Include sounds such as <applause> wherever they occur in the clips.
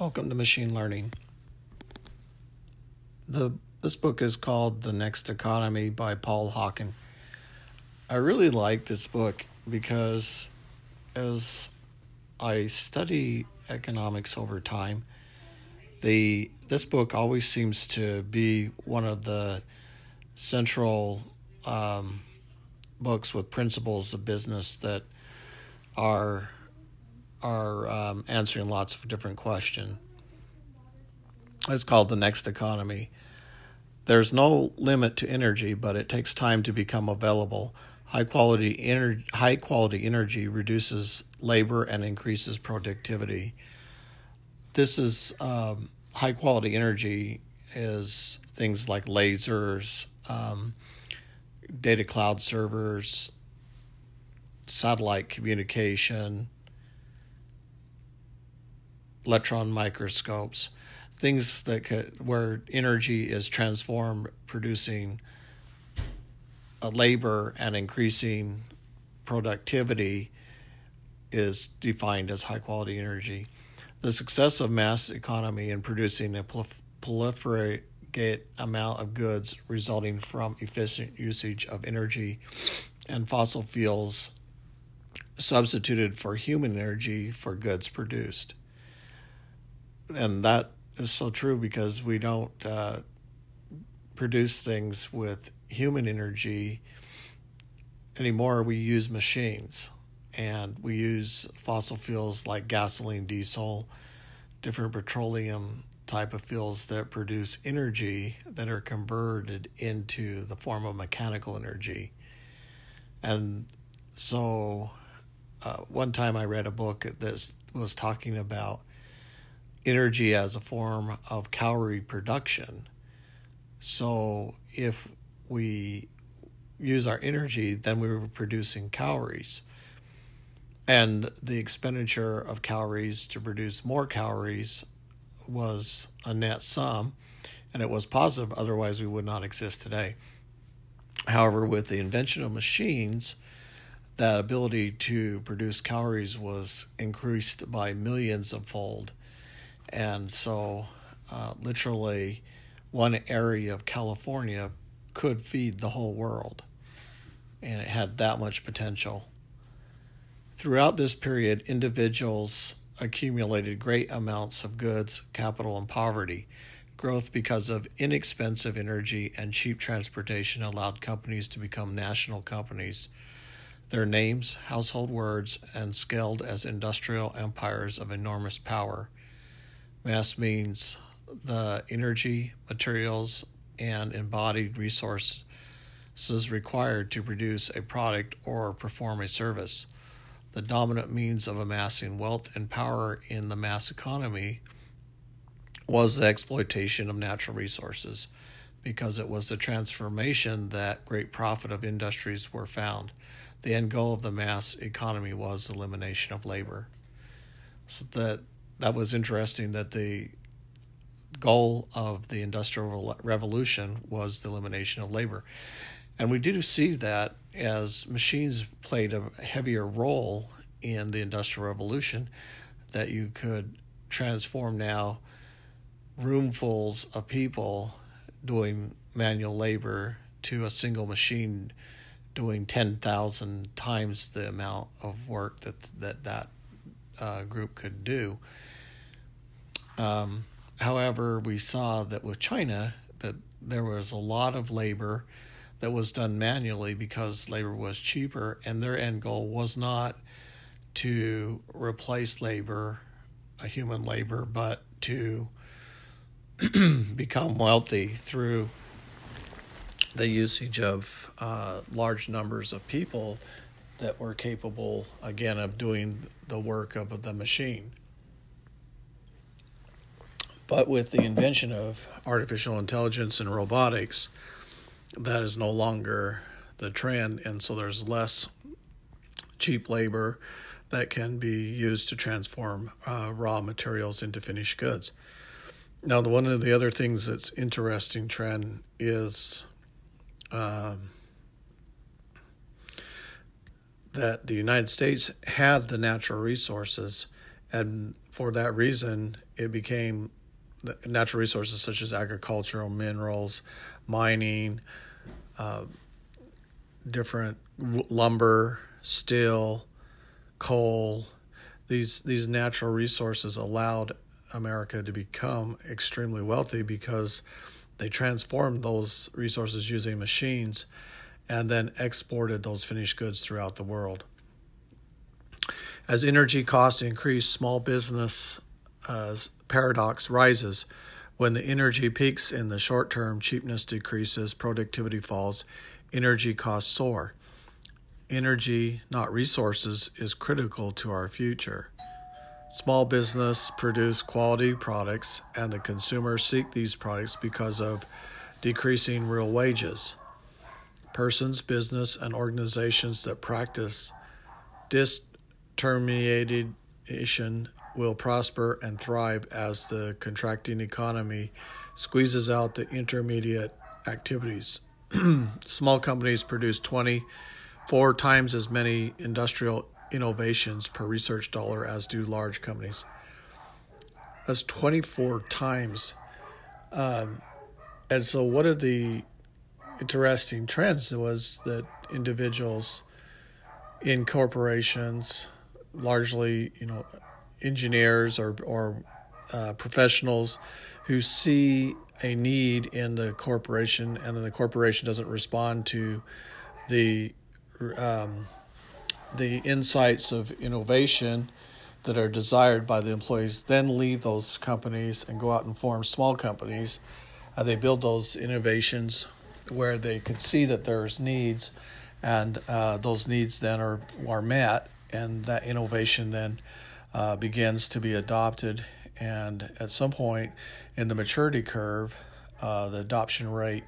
Welcome to Machine Learning. The this book is called The Next Economy by Paul Hawken. I really like this book because as I study economics over time, the this book always seems to be one of the central um, books with principles of business that are are um, answering lots of different questions. It's called the next economy. There's no limit to energy, but it takes time to become available. High quality energy, high quality energy reduces labor and increases productivity. This is um, high quality energy is things like lasers, um, data cloud servers, satellite communication, electron microscopes, things that could where energy is transformed, producing a labor and increasing productivity is defined as high quality energy. The success of mass economy in producing a proliferate amount of goods resulting from efficient usage of energy and fossil fuels substituted for human energy for goods produced and that is so true because we don't uh, produce things with human energy anymore. We use machines and we use fossil fuels like gasoline, diesel, different petroleum type of fuels that produce energy that are converted into the form of mechanical energy. And so, uh, one time I read a book that was talking about energy as a form of calorie production. So if we use our energy, then we were producing calories. And the expenditure of calories to produce more calories was a net sum, and it was positive, otherwise, we would not exist today. However, with the invention of machines, that ability to produce calories was increased by millions of fold and so, uh, literally, one area of California could feed the whole world. And it had that much potential. Throughout this period, individuals accumulated great amounts of goods, capital, and poverty. Growth because of inexpensive energy and cheap transportation allowed companies to become national companies. Their names, household words, and scaled as industrial empires of enormous power. Mass means the energy, materials, and embodied resources required to produce a product or perform a service. The dominant means of amassing wealth and power in the mass economy was the exploitation of natural resources because it was the transformation that great profit of industries were found. The end goal of the mass economy was elimination of labor. So that that was interesting that the goal of the industrial revolution was the elimination of labor and we do see that as machines played a heavier role in the industrial revolution that you could transform now roomfuls of people doing manual labor to a single machine doing 10,000 times the amount of work that that, that uh, group could do. Um, however, we saw that with China that there was a lot of labor that was done manually because labor was cheaper, and their end goal was not to replace labor, a human labor, but to <clears throat> become wealthy through the usage of uh, large numbers of people that were capable, again, of doing the work of the machine. But with the invention of artificial intelligence and robotics, that is no longer the trend, and so there's less cheap labor that can be used to transform uh, raw materials into finished goods. Now, the one of the other things that's interesting trend is um, that the United States had the natural resources, and for that reason, it became natural resources such as agricultural minerals, mining, uh, different lumber, steel, coal. These these natural resources allowed America to become extremely wealthy because they transformed those resources using machines and then exported those finished goods throughout the world. As energy costs increased, small business uh, paradox rises. When the energy peaks in the short term, cheapness decreases, productivity falls, energy costs soar. Energy, not resources, is critical to our future. Small business produce quality products, and the consumers seek these products because of decreasing real wages persons, business, and organizations that practice disintermediation will prosper and thrive as the contracting economy squeezes out the intermediate activities. <clears throat> Small companies produce 24 times as many industrial innovations per research dollar as do large companies. That's 24 times. Um, and so, what are the interesting trends was that individuals in corporations, largely, you know, engineers or, or uh, professionals who see a need in the corporation and then the corporation doesn't respond to the um, the insights of innovation that are desired by the employees then leave those companies and go out and form small companies. Uh, they build those innovations where they can see that there's needs, and uh, those needs then are are met, and that innovation then uh, begins to be adopted. And at some point in the maturity curve, uh, the adoption rate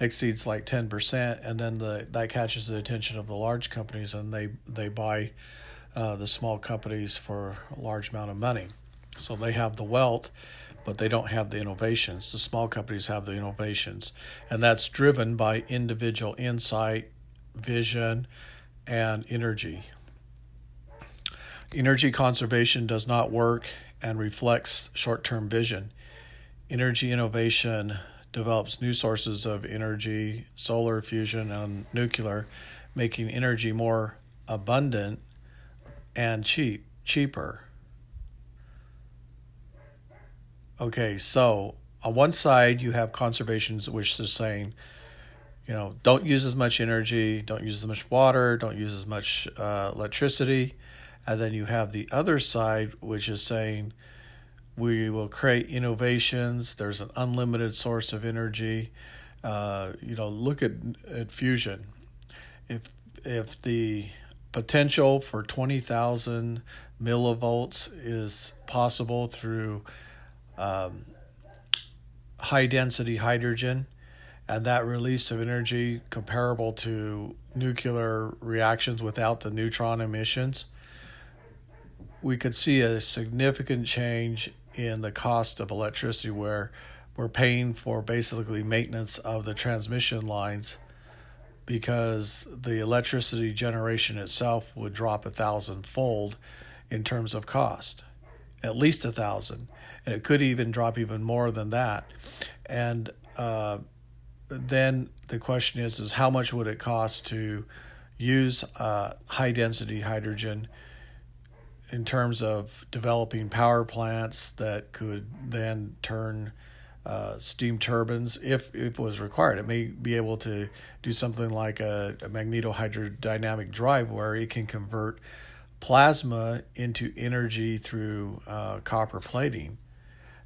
exceeds like 10%, and then the that catches the attention of the large companies, and they they buy uh, the small companies for a large amount of money. So they have the wealth but they don't have the innovations. The small companies have the innovations, and that's driven by individual insight, vision, and energy. Energy conservation does not work and reflects short term vision. Energy innovation develops new sources of energy, solar fusion, and nuclear, making energy more abundant and cheap, cheaper. Okay, so on one side you have conservation, which is saying, you know, don't use as much energy, don't use as much water, don't use as much uh, electricity, and then you have the other side, which is saying we will create innovations. There's an unlimited source of energy. Uh, you know, look at at fusion. If if the potential for twenty thousand millivolts is possible through um, high density hydrogen and that release of energy comparable to nuclear reactions without the neutron emissions, we could see a significant change in the cost of electricity where we're paying for basically maintenance of the transmission lines because the electricity generation itself would drop a thousandfold in terms of cost, at least a thousand and it could even drop even more than that. And uh, then the question is, is how much would it cost to use uh, high density hydrogen in terms of developing power plants that could then turn uh, steam turbines if, if it was required. It may be able to do something like a, a magnetohydrodynamic drive where it can convert plasma into energy through uh, copper plating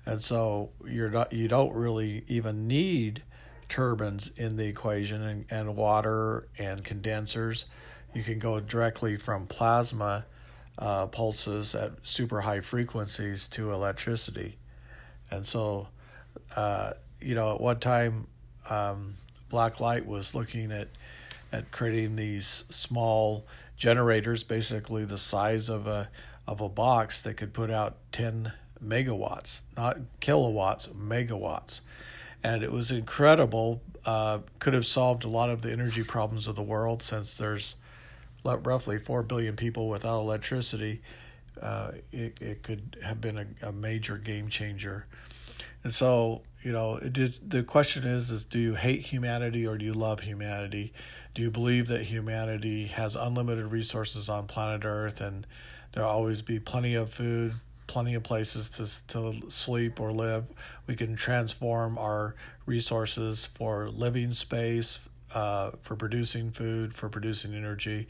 and so you're not you don't really even need turbines in the equation and, and water and condensers. You can go directly from plasma uh, pulses at super high frequencies to electricity. And so, uh, you know, at one time, um, Blacklight was looking at at creating these small generators, basically the size of a of a box that could put out 10 megawatts, not kilowatts, megawatts. And it was incredible. Uh, could have solved a lot of the energy problems of the world since there's roughly 4 billion people without electricity. Uh, it, it could have been a, a major game changer. And so, you know, did, the question is, is do you hate humanity or do you love humanity? Do you believe that humanity has unlimited resources on planet Earth and there'll always be plenty of food, plenty of places to, to sleep or live? We can transform our resources for living space, uh, for producing food, for producing energy.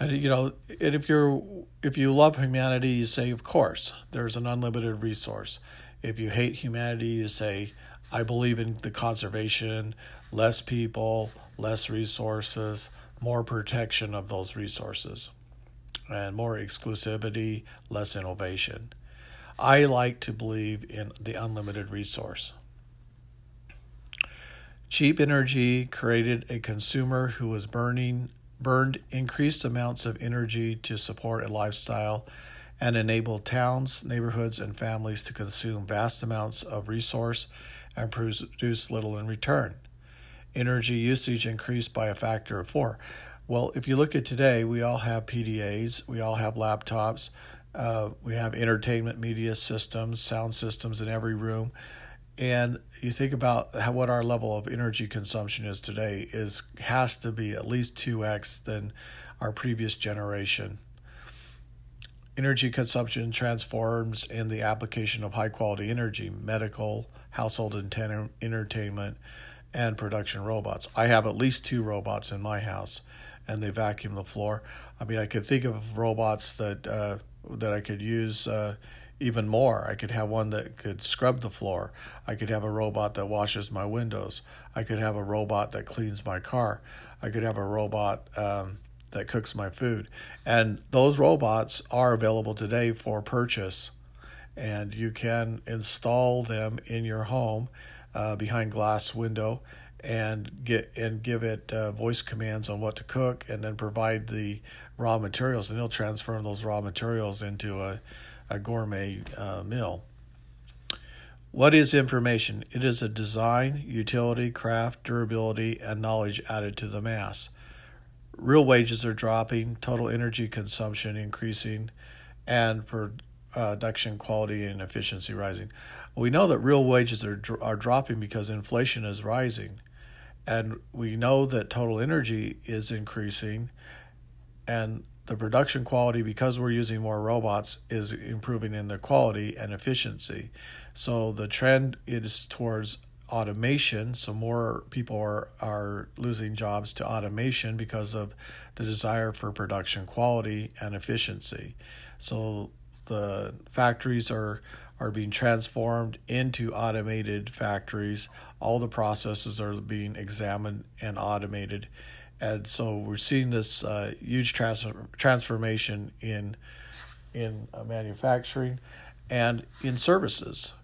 And you know, and if you're if you love humanity, you say, of course, there's an unlimited resource. If you hate humanity, you say, I believe in the conservation, less people, less resources, more protection of those resources, and more exclusivity, less innovation. I like to believe in the unlimited resource. Cheap energy created a consumer who was burning burned increased amounts of energy to support a lifestyle and enabled towns, neighborhoods, and families to consume vast amounts of resource and produce little in return energy usage increased by a factor of four. Well, if you look at today, we all have PDAs, we all have laptops, uh, we have entertainment media systems, sound systems in every room. And you think about how, what our level of energy consumption is today is has to be at least 2x than our previous generation. Energy consumption transforms in the application of high quality energy, medical, household entertainment, and production robots. I have at least two robots in my house, and they vacuum the floor. I mean, I could think of robots that uh, that I could use uh, even more. I could have one that could scrub the floor. I could have a robot that washes my windows. I could have a robot that cleans my car. I could have a robot um, that cooks my food. And those robots are available today for purchase, and you can install them in your home uh, behind glass window and get and give it uh, voice commands on what to cook and then provide the raw materials and they'll transform those raw materials into a, a gourmet uh, meal. What is information? It is a design utility craft durability and knowledge added to the mass. Real wages are dropping total energy consumption increasing and production quality and efficiency rising. We know that real wages are are dropping because inflation is rising, and we know that total energy is increasing, and the production quality because we're using more robots is improving in their quality and efficiency. So the trend is towards automation. So more people are are losing jobs to automation because of the desire for production quality and efficiency. So the factories are are being transformed into automated factories. All the processes are being examined and automated, and so we're seeing this uh, huge transfer, transformation in in uh, manufacturing and in services.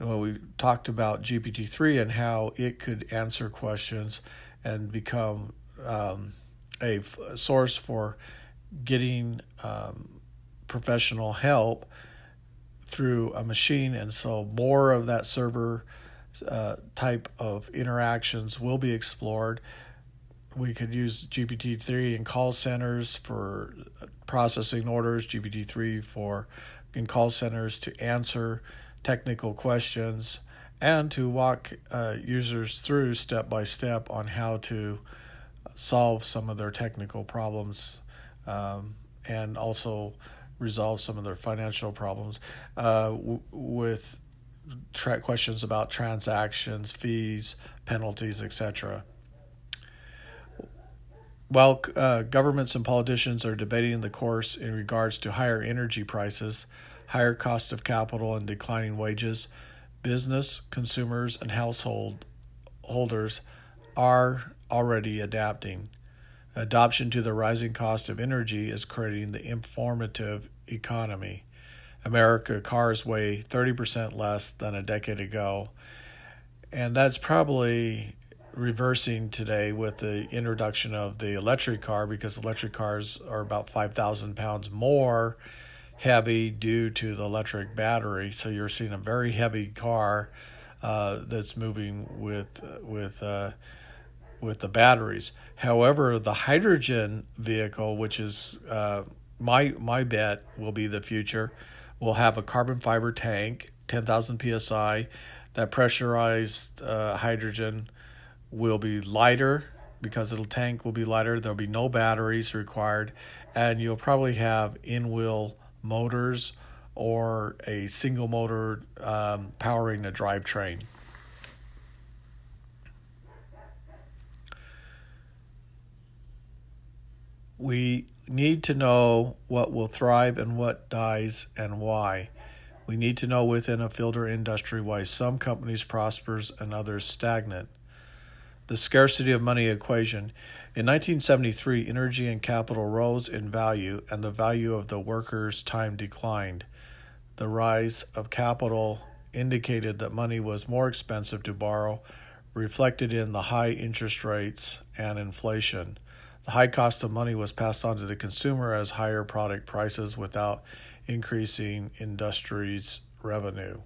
Well, we talked about GPT three and how it could answer questions and become um, a, f- a source for getting um, professional help through a machine, and so more of that server uh, type of interactions will be explored. We could use GPT three in call centers for processing orders, GPT three for in call centers to answer technical questions, and to walk uh, users through step by step on how to solve some of their technical problems, um, and also resolve some of their financial problems uh, w- with tra- questions about transactions, fees, penalties, etc. While uh, governments and politicians are debating the course in regards to higher energy prices, higher cost of capital, and declining wages, business, consumers, and household holders are already adapting. Adoption to the rising cost of energy is creating the informative economy. America cars weigh 30% less than a decade ago. And that's probably reversing today with the introduction of the electric car because electric cars are about 5,000 pounds more heavy due to the electric battery. So you're seeing a very heavy car uh, that's moving with with uh, with the batteries. However, the hydrogen vehicle, which is uh, my my bet will be the future, will have a carbon fiber tank, 10,000 psi. That pressurized uh, hydrogen will be lighter because the tank will be lighter. There'll be no batteries required, and you'll probably have in-wheel motors or a single motor um, powering a drivetrain. We need to know what will thrive and what dies and why. We need to know within a filter industry why some companies prospers and others stagnant. The scarcity of money equation. In 1973, energy and capital rose in value and the value of the worker's time declined. The rise of capital indicated that money was more expensive to borrow, reflected in the high interest rates and inflation. The high cost of money was passed on to the consumer as higher product prices without increasing industry's revenue.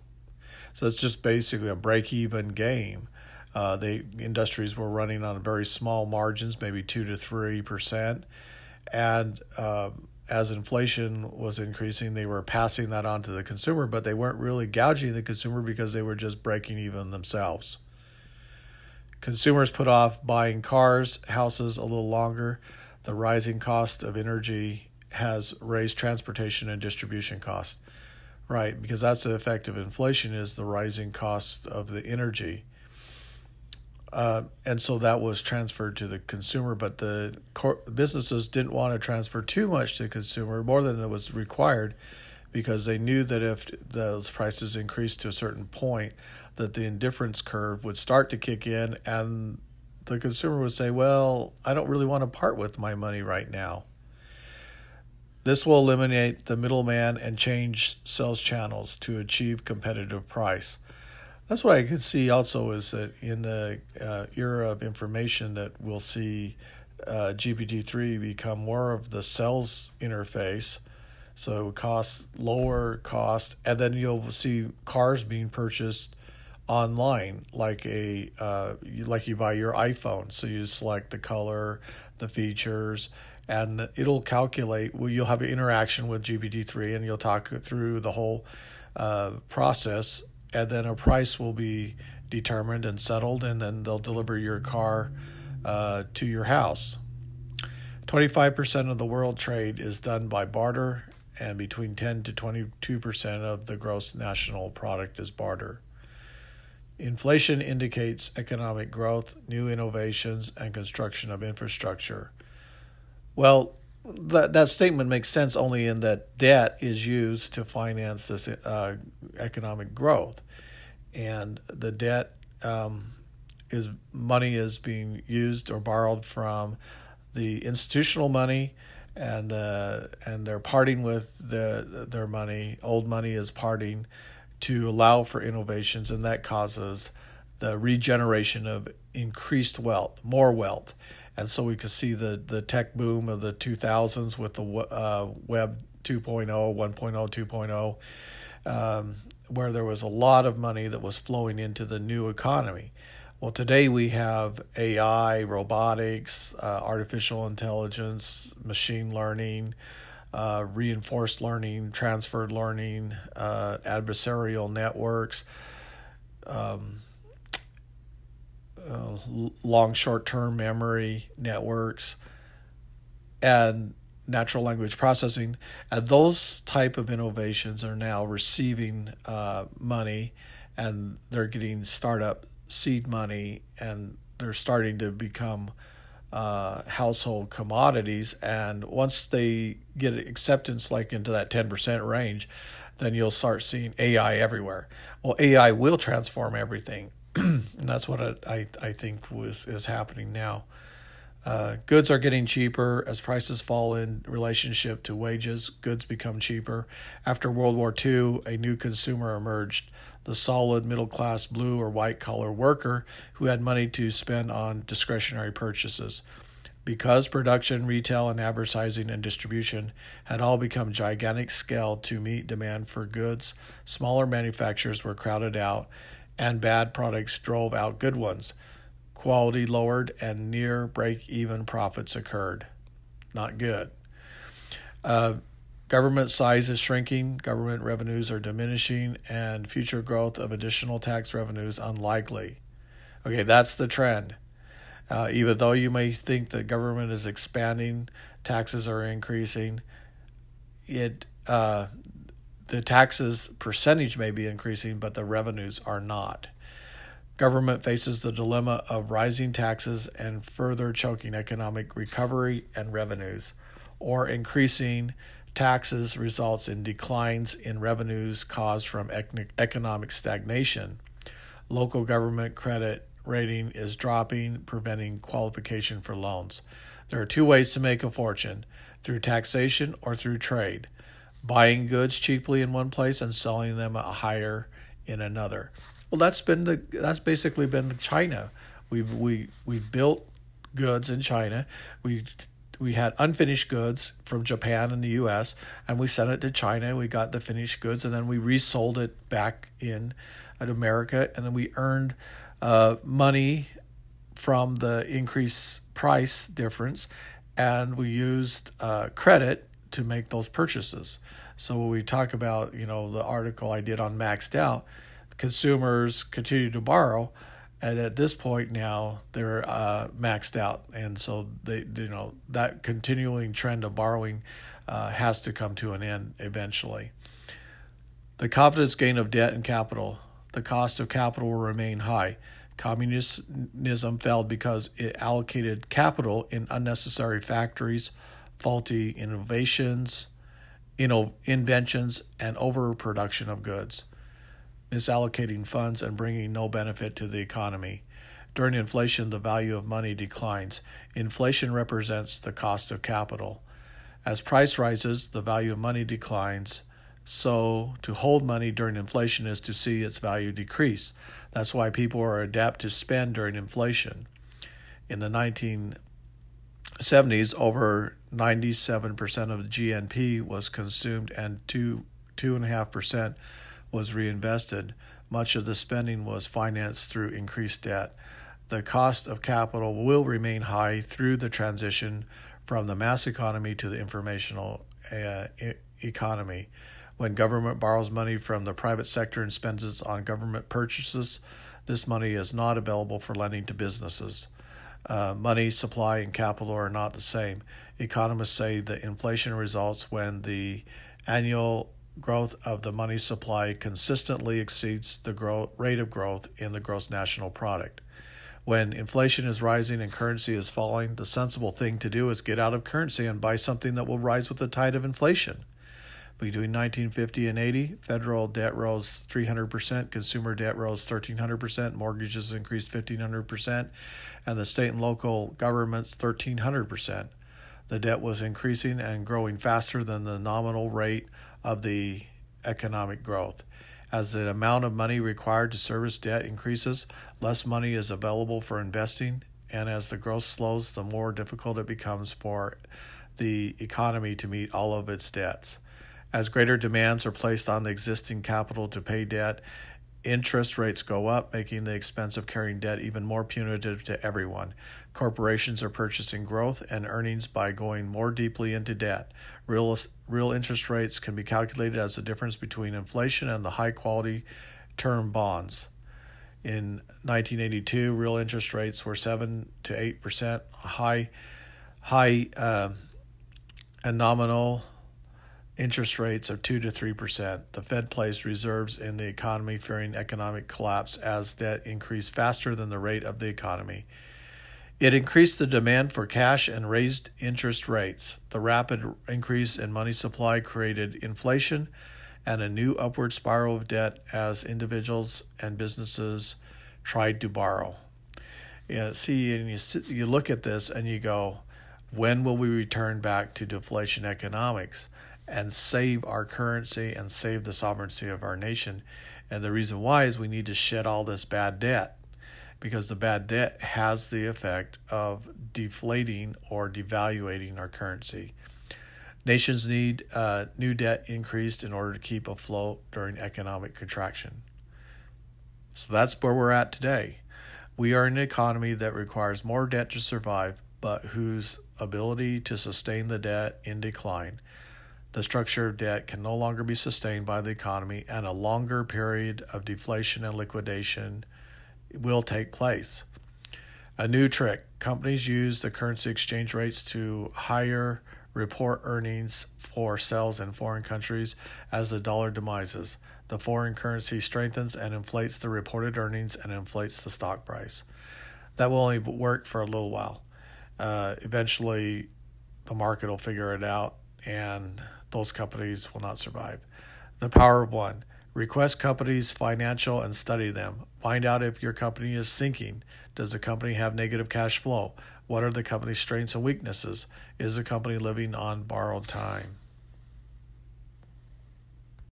So it's just basically a break even game. Uh, the industries were running on very small margins, maybe two to three percent, and uh, as inflation was increasing, they were passing that on to the consumer, but they weren't really gouging the consumer because they were just breaking even themselves. Consumers put off buying cars, houses a little longer. The rising cost of energy has raised transportation and distribution costs. Right, because that's the effect of inflation is the rising cost of the energy. Uh, and so that was transferred to the consumer, but the cor- businesses didn't want to transfer too much to the consumer, more than it was required, because they knew that if those prices increased to a certain point, that the indifference curve would start to kick in and the consumer would say, Well, I don't really want to part with my money right now. This will eliminate the middleman and change sales channels to achieve competitive price. That's what I could see also is that in the uh, era of information that we'll see uh, GPT-3 become more of the sales interface. So cost lower cost and then you'll see cars being purchased online like a uh, like you buy your iphone. So you select the color the features and it'll calculate well you'll have an interaction with gpt-3 and you'll talk through the whole uh, process and then a price will be determined and settled and then they'll deliver your car uh, to your house 25% of the world trade is done by barter and between 10 to 22% of the gross national product is barter. Inflation indicates economic growth, new innovations, and construction of infrastructure. Well, that, that statement makes sense only in that debt is used to finance this uh, economic growth. And the debt um, is money is being used or borrowed from the institutional money and uh, and they're parting with the their money. Old money is parting to allow for innovations, and that causes the regeneration of increased wealth, more wealth, and so we could see the the tech boom of the 2000s with the uh, web 2.0, 1.0, 2.0. Um, where there was a lot of money that was flowing into the new economy. Well, today we have AI, robotics, uh, artificial intelligence, machine learning, uh, reinforced learning, transferred learning, uh, adversarial networks, um, uh, long short term memory networks, and natural language processing. And those type of innovations are now receiving uh, money and they're getting startup seed money and they're starting to become uh, household commodities. And once they get acceptance, like into that 10% range, then you'll start seeing AI everywhere. Well, AI will transform everything. <clears throat> and that's what I, I, think was is happening now. Uh, goods are getting cheaper as prices fall in relationship to wages. Goods become cheaper. After World War II, a new consumer emerged the solid middle class blue or white collar worker who had money to spend on discretionary purchases. Because production, retail, and advertising and distribution had all become gigantic scale to meet demand for goods, smaller manufacturers were crowded out, and bad products drove out good ones quality lowered, and near break even profits occurred. Not good. Uh, government size is shrinking, government revenues are diminishing, and future growth of additional tax revenues unlikely. Okay, that's the trend. Uh, even though you may think the government is expanding, taxes are increasing. It uh, the taxes percentage may be increasing, but the revenues are not. Government faces the dilemma of rising taxes and further choking economic recovery and revenues, or increasing taxes results in declines in revenues caused from economic stagnation. Local government credit rating is dropping, preventing qualification for loans. There are two ways to make a fortune through taxation or through trade buying goods cheaply in one place and selling them higher in another. Well, that's been the that's basically been China. We've we we built goods in China. We we had unfinished goods from Japan and the U.S. and we sent it to China. We got the finished goods and then we resold it back in at America, and then we earned uh, money from the increased price difference, and we used uh, credit to make those purchases. So when we talk about you know the article I did on maxed out consumers continue to borrow and at this point now they're uh, maxed out. And so they you know that continuing trend of borrowing uh, has to come to an end eventually. The confidence gain of debt and capital. The cost of capital will remain high. Communism failed because it allocated capital in unnecessary factories faulty innovations inno- inventions and overproduction of goods misallocating funds and bringing no benefit to the economy. During inflation, the value of money declines. Inflation represents the cost of capital. As price rises, the value of money declines. So, to hold money during inflation is to see its value decrease. That's why people are adept to spend during inflation. In the 1970s, over 97% of GNP was consumed, and two two and a half percent was reinvested, much of the spending was financed through increased debt. The cost of capital will remain high through the transition from the mass economy to the informational uh, economy. When government borrows money from the private sector and spends it on government purchases, this money is not available for lending to businesses. Uh, money, supply, and capital are not the same. Economists say that inflation results when the annual growth of the money supply consistently exceeds the growth, rate of growth in the gross national product. When inflation is rising and currency is falling, the sensible thing to do is get out of currency and buy something that will rise with the tide of inflation. Between 1950 and 80, federal debt rose 300%, consumer debt rose 1,300%, mortgages increased 1,500%, and the state and local governments 1,300%. The debt was increasing and growing faster than the nominal rate of the economic growth. As the amount of money required to service debt increases, less money is available for investing, and as the growth slows, the more difficult it becomes for the economy to meet all of its debts. As greater demands are placed on the existing capital to pay debt, Interest rates go up, making the expense of carrying debt even more punitive to everyone. Corporations are purchasing growth and earnings by going more deeply into debt. Real, real interest rates can be calculated as the difference between inflation and the high quality term bonds. In 1982, real interest rates were 7 to 8%, high, high uh, and nominal interest rates of 2 to 3%. The Fed placed reserves in the economy fearing economic collapse as debt increased faster than the rate of the economy. It increased the demand for cash and raised interest rates. The rapid increase in money supply created inflation and a new upward spiral of debt as individuals and businesses tried to borrow. Yeah, see, and you you look at this and you go, when will we return back to deflation economics and save our currency and save the sovereignty of our nation? And the reason why is we need to shed all this bad debt because the bad debt has the effect of deflating or devaluating our currency. Nations need uh, new debt increased in order to keep afloat during economic contraction. So that's where we're at today. We are an economy that requires more debt to survive, but whose ability to sustain the debt in decline. The structure of debt can no longer be sustained by the economy, and a longer period of deflation and liquidation will take place. A new trick companies use the currency exchange rates to higher report earnings for sales in foreign countries as the dollar demises. The foreign currency strengthens and inflates the reported earnings and inflates the stock price. That will only work for a little while. Uh, eventually, the market will figure it out and those companies will not survive. The power of one. Request companies' financial and study them. Find out if your company is sinking. Does the company have negative cash flow? What are the company's strengths and weaknesses? Is the company living on borrowed time?